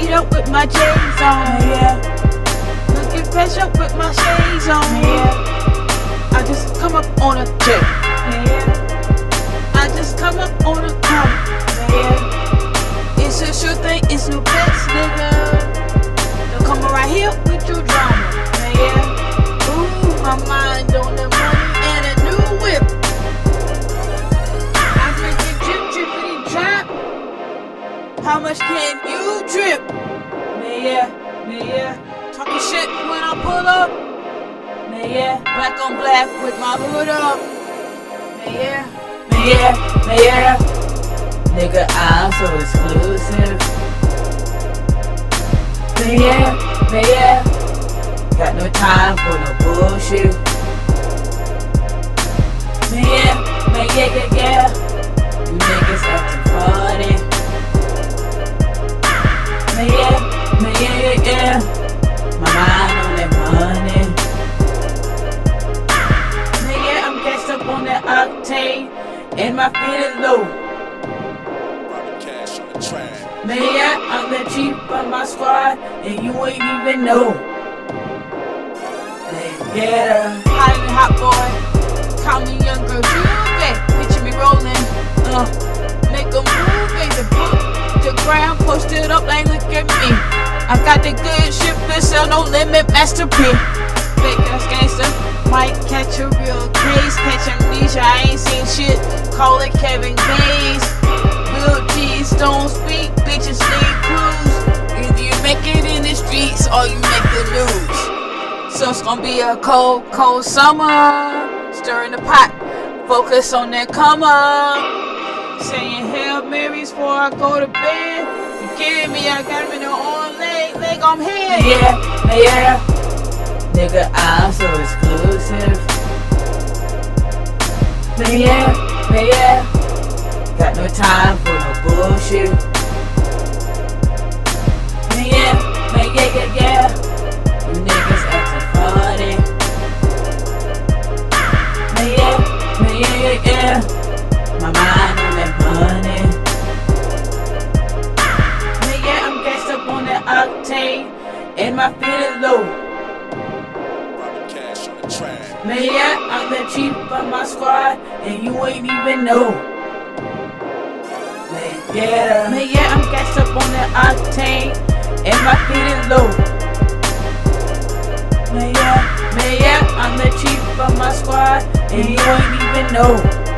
up with my J's on. Yeah, Looking fresh up with my shades on. yeah, I just come up on a jet. yeah, I just come up on a comet. yeah. It's a sure thing, it's no best, nigga. Don't come right here with your drama. Yeah, Ooh, my mind yeah, yeah, Talking shit when I pull up. yeah, Black on black with my hood up. yeah, yeah, yeah. Nigga, I'm so exclusive. Yeah, yeah. Got no time for no bullshit. And my low. On the track. Man, I'm the chief of my squad, and you ain't even know. Man, yeah, Hot and hot boy. Call me young girl Juve. Picture me rolling. Uh, make a move the book. The ground posted up like look at me. I got the good shit, sell no limit, Master P. Fake ass gangster. Might Kevin Gates. Real G's don't speak, bitches need clues. Either you make it in the streets or you make the news. So it's gonna be a cold, cold summer. Stirring the pot, focus on that come up. Saying Hail Marys before I go to bed. Forgive me, I got in the on leg, leg on head. yeah, yeah. Nigga, I'm so exclusive. Yeah, yeah. Got no time for no bullshit. Yeah, man, yeah, yeah, yeah. You niggas acting funny. Man, yeah, man, yeah, yeah, yeah. My mind on that money. Man, yeah, I'm gassed up on that octane, and my low. Robert Cash on the track. Man, yeah, I'm the chief of my squad, and you ain't even know. Yeah, Man, yeah, I'm gassed up on that octane. and my feeling low. Man, yeah, man, yeah, I'm the chief of my squad, and you ain't even know.